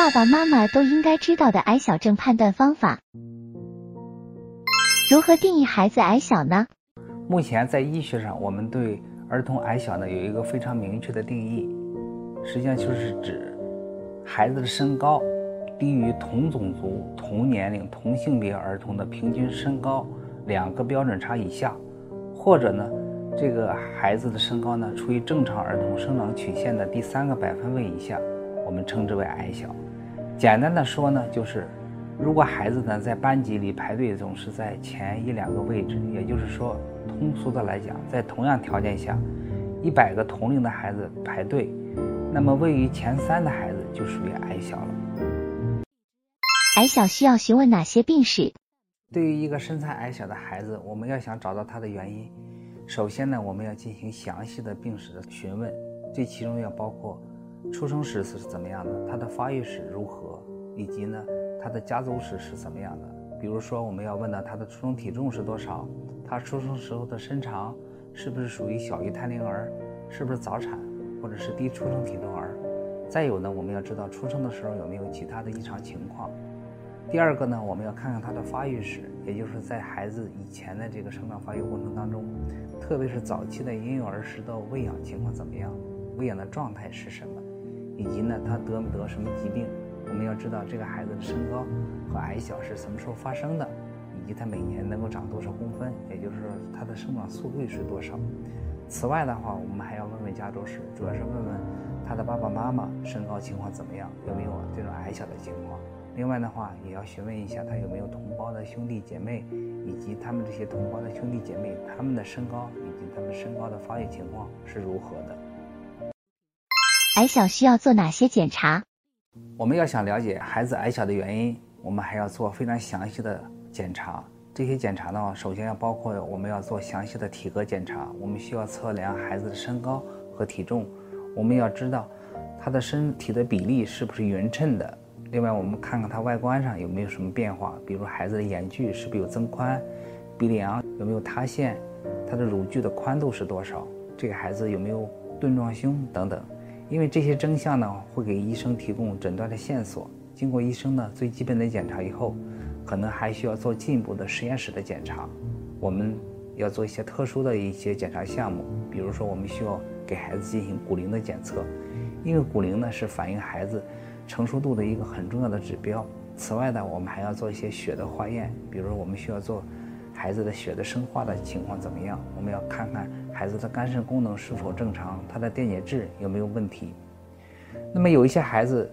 爸爸妈妈都应该知道的矮小症判断方法。如何定义孩子矮小呢？目前在医学上，我们对儿童矮小呢有一个非常明确的定义，实际上就是指孩子的身高低于同种族、同年龄、同性别儿童的平均身高两个标准差以下，或者呢，这个孩子的身高呢处于正常儿童生长曲线的第三个百分位以下，我们称之为矮小。简单的说呢，就是如果孩子呢在班级里排队总是在前一两个位置，也就是说。通俗的来讲，在同样条件下，一百个同龄的孩子排队，那么位于前三的孩子就属于矮小了。矮小需要询问哪些病史？对于一个身材矮小的孩子，我们要想找到他的原因，首先呢，我们要进行详细的病史的询问，这其中要包括出生史是怎么样的，他的发育史如何，以及呢，他的家族史是怎么样的。比如说，我们要问到他的出生体重是多少，他出生时候的身长是不是属于小于胎龄儿，是不是早产或者是低出生体重儿。再有呢，我们要知道出生的时候有没有其他的异常情况。第二个呢，我们要看看他的发育史，也就是在孩子以前的这个生长发育过程当中，特别是早期的婴幼儿时的喂养情况怎么样，喂养的状态是什么，以及呢，他得没得什么疾病。我们要知道这个孩子的身高和矮小是什么时候发生的，以及他每年能够长多少公分，也就是说他的生长速率是多少。此外的话，我们还要问问家族史，主要是问问他的爸爸妈妈身高情况怎么样，有没有这种矮小的情况。另外的话，也要询问一下他有没有同胞的兄弟姐妹，以及他们这些同胞的兄弟姐妹他们的身高以及他们身高的发育情况是如何的。矮小需要做哪些检查？我们要想了解孩子矮小的原因，我们还要做非常详细的检查。这些检查呢，首先要包括我们要做详细的体格检查，我们需要测量孩子的身高和体重，我们要知道他的身体的比例是不是匀称的。另外，我们看看他外观上有没有什么变化，比如孩子的眼距是不是有增宽，鼻梁有没有塌陷，他的乳距的宽度是多少，这个孩子有没有盾状胸等等。因为这些征象呢，会给医生提供诊断的线索。经过医生呢最基本的检查以后，可能还需要做进一步的实验室的检查。我们要做一些特殊的一些检查项目，比如说我们需要给孩子进行骨龄的检测，因为骨龄呢是反映孩子成熟度的一个很重要的指标。此外呢，我们还要做一些血的化验，比如说我们需要做。孩子的血的生化的情况怎么样？我们要看看孩子的肝肾功能是否正常，他的电解质有没有问题。那么有一些孩子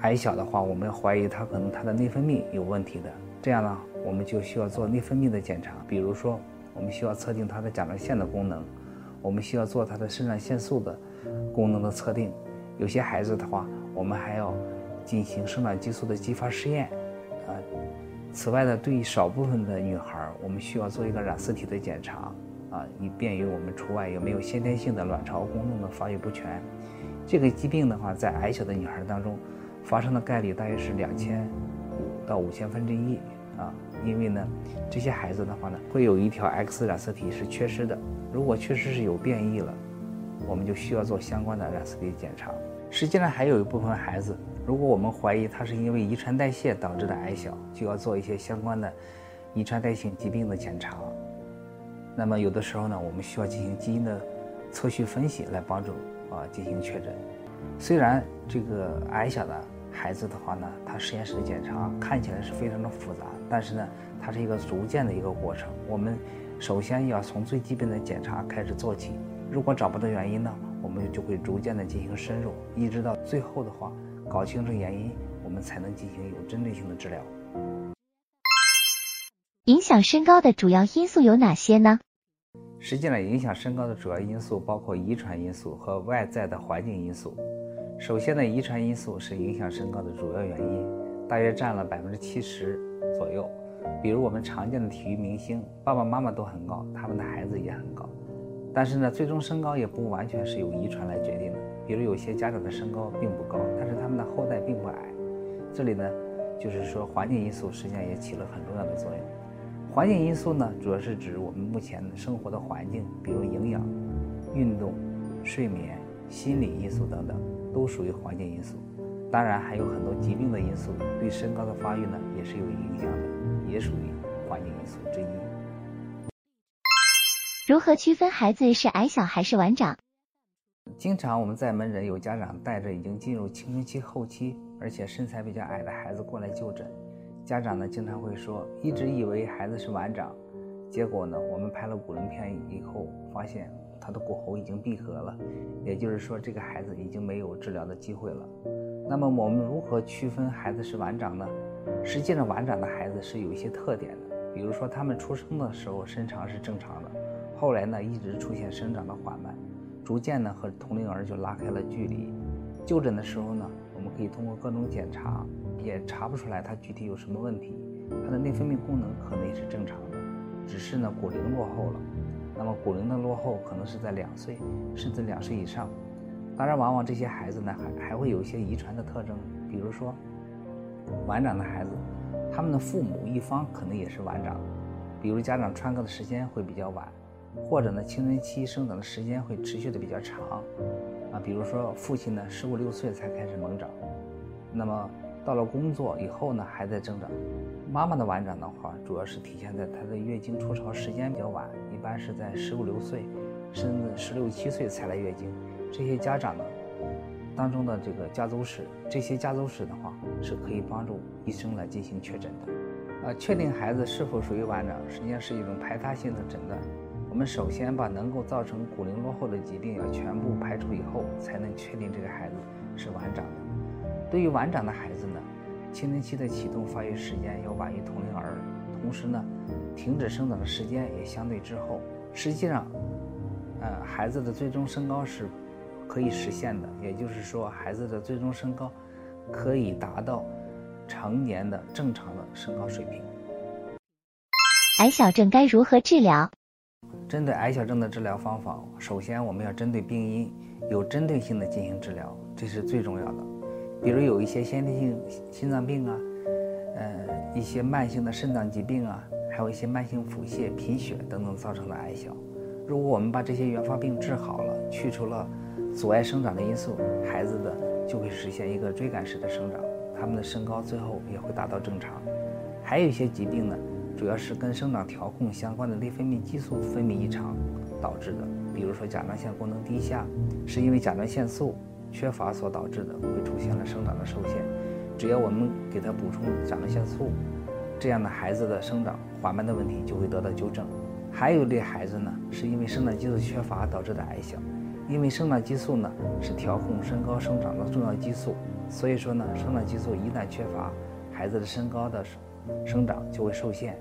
矮小的话，我们怀疑他可能他的内分泌有问题的，这样呢，我们就需要做内分泌的检查。比如说，我们需要测定他的甲状腺的功能，我们需要做他的肾上腺素的功能的测定。有些孩子的话，我们还要进行生长激素的激发试验，啊。此外呢，对于少部分的女孩，我们需要做一个染色体的检查，啊，以便于我们除外有没有先天性的卵巢功能的发育不全。这个疾病的话，在矮小的女孩当中，发生的概率大约是两千五到五千分之一，啊，因为呢，这些孩子的话呢，会有一条 X 染色体是缺失的。如果确实是有变异了，我们就需要做相关的染色体检查。实际上还有一部分孩子。如果我们怀疑他是因为遗传代谢导致的矮小，就要做一些相关的遗传代谢疾病的检查。那么有的时候呢，我们需要进行基因的测序分析来帮助啊进行确诊。虽然这个矮小的孩子的话呢，他实验室的检查看起来是非常的复杂，但是呢，它是一个逐渐的一个过程。我们首先要从最基本的检查开始做起，如果找不到原因呢，我们就会逐渐的进行深入，一直到最后的话。搞清楚原因，我们才能进行有针对性的治疗。影响身高的主要因素有哪些呢？实际上，影响身高的主要因素包括遗传因素和外在的环境因素。首先呢，遗传因素是影响身高的主要原因，大约占了百分之七十左右。比如我们常见的体育明星，爸爸妈妈都很高，他们的孩子也很高。但是呢，最终身高也不完全是由遗传来决定的。比如有些家长的身高并不高，但是他们的后代并不矮。这里呢，就是说环境因素实际上也起了很重要的作用。环境因素呢，主要是指我们目前生活的环境，比如营养、运动、睡眠、心理因素等等，都属于环境因素。当然还有很多疾病的因素对身高的发育呢也是有影响的，也属于环境因素之一。如何区分孩子是矮小还是晚长？经常我们在门诊有家长带着已经进入青春期后期，而且身材比较矮的孩子过来就诊，家长呢经常会说，一直以为孩子是晚长，结果呢我们拍了骨龄片以后发现他的骨骺已经闭合了，也就是说这个孩子已经没有治疗的机会了。那么我们如何区分孩子是晚长呢？实际上晚长的孩子是有一些特点的，比如说他们出生的时候身长是正常的，后来呢一直出现生长的缓慢。逐渐呢和同龄儿就拉开了距离。就诊的时候呢，我们可以通过各种检查，也查不出来他具体有什么问题。他的内分泌功能可能也是正常的，只是呢骨龄落后了。那么骨龄的落后可能是在两岁甚至两岁以上。当然，往往这些孩子呢还还会有一些遗传的特征，比如说晚长的孩子，他们的父母一方可能也是晚长，比如家长穿歌的时间会比较晚。或者呢，青春期生长的时间会持续的比较长，啊，比如说父亲呢十五六岁才开始猛长，那么到了工作以后呢还在增长。妈妈的晚长的话，主要是体现在她的月经初潮时间比较晚，一般是在十五六岁，甚至十六七岁才来月经。这些家长呢当中的这个家族史，这些家族史的话是可以帮助医生来进行确诊的。呃，确定孩子是否属于晚长，实际上是一种排他性的诊断。我们首先把能够造成骨龄落后的疾病要全部排除以后，才能确定这个孩子是晚长的。对于晚长的孩子呢，青春期的启动发育时间要晚于同龄儿，同时呢，停止生长的时间也相对滞后。实际上，呃，孩子的最终身高是可以实现的，也就是说，孩子的最终身高可以达到成年的正常的身高水平。矮小症该如何治疗？针对矮小症的治疗方法，首先我们要针对病因，有针对性的进行治疗，这是最重要的。比如有一些先天性心脏病啊，呃，一些慢性的肾脏疾病啊，还有一些慢性腹泻、贫血等等造成的矮小。如果我们把这些原发病治好了，去除了阻碍生长的因素，孩子的就会实现一个追赶式的生长，他们的身高最后也会达到正常。还有一些疾病呢。主要是跟生长调控相关的内分泌激素分泌异常导致的，比如说甲状腺功能低下，是因为甲状腺素缺乏所导致的，会出现了生长的受限。只要我们给他补充甲状腺素，这样的孩子的生长缓慢的问题就会得到纠正。还有一类孩子呢，是因为生长激素缺乏导致的矮小，因为生长激素呢是调控身高生长的重要激素，所以说呢，生长激素一旦缺乏，孩子的身高的。生长就会受限。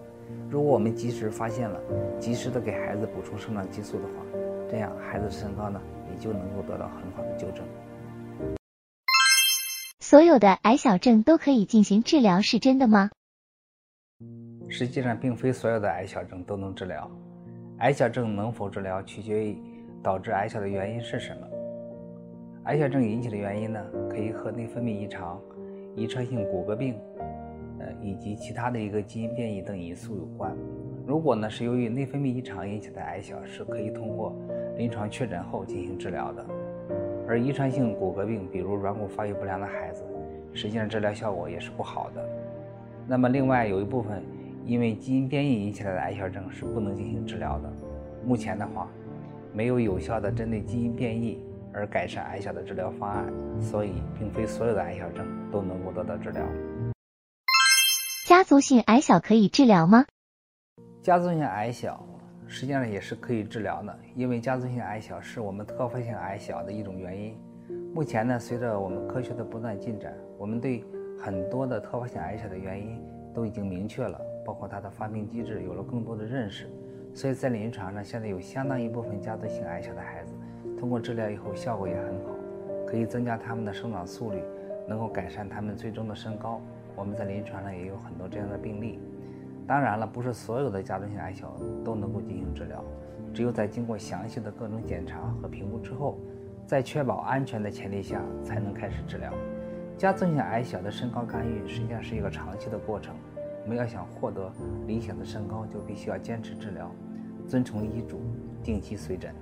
如果我们及时发现了，及时的给孩子补充生长激素的话，这样孩子的身高呢也就能够得到很好的纠正。所有的矮小症都可以进行治疗，是真的吗？实际上，并非所有的矮小症都能治疗。矮小症能否治疗，取决于导致矮小的原因是什么。矮小症引起的原因呢，可以和内分泌异常、遗传性骨骼病。呃以及其他的一个基因变异等因素有关。如果呢是由于内分泌异常引起的矮小，是可以通过临床确诊后进行治疗的。而遗传性骨骼病，比如软骨发育不良的孩子，实际上治疗效果也是不好的。那么另外有一部分因为基因变异引起来的矮小症是不能进行治疗的。目前的话，没有有效的针对基因变异而改善矮小的治疗方案，所以并非所有的矮小症都能够得到治疗。家族性矮小可以治疗吗？家族性矮小实际上也是可以治疗的，因为家族性矮小是我们特发性矮小的一种原因。目前呢，随着我们科学的不断进展，我们对很多的特发性矮小的原因都已经明确了，包括它的发病机制有了更多的认识。所以在临床上，现在有相当一部分家族性矮小的孩子，通过治疗以后效果也很好，可以增加他们的生长速率，能够改善他们最终的身高。我们在临床上也有很多这样的病例。当然了，不是所有的甲状腺癌小都能够进行治疗，只有在经过详细的各种检查和评估之后，在确保安全的前提下，才能开始治疗。家族性矮小的身高干预实际上是一个长期的过程。我们要想获得理想的身高，就必须要坚持治疗，遵从医嘱，定期随诊。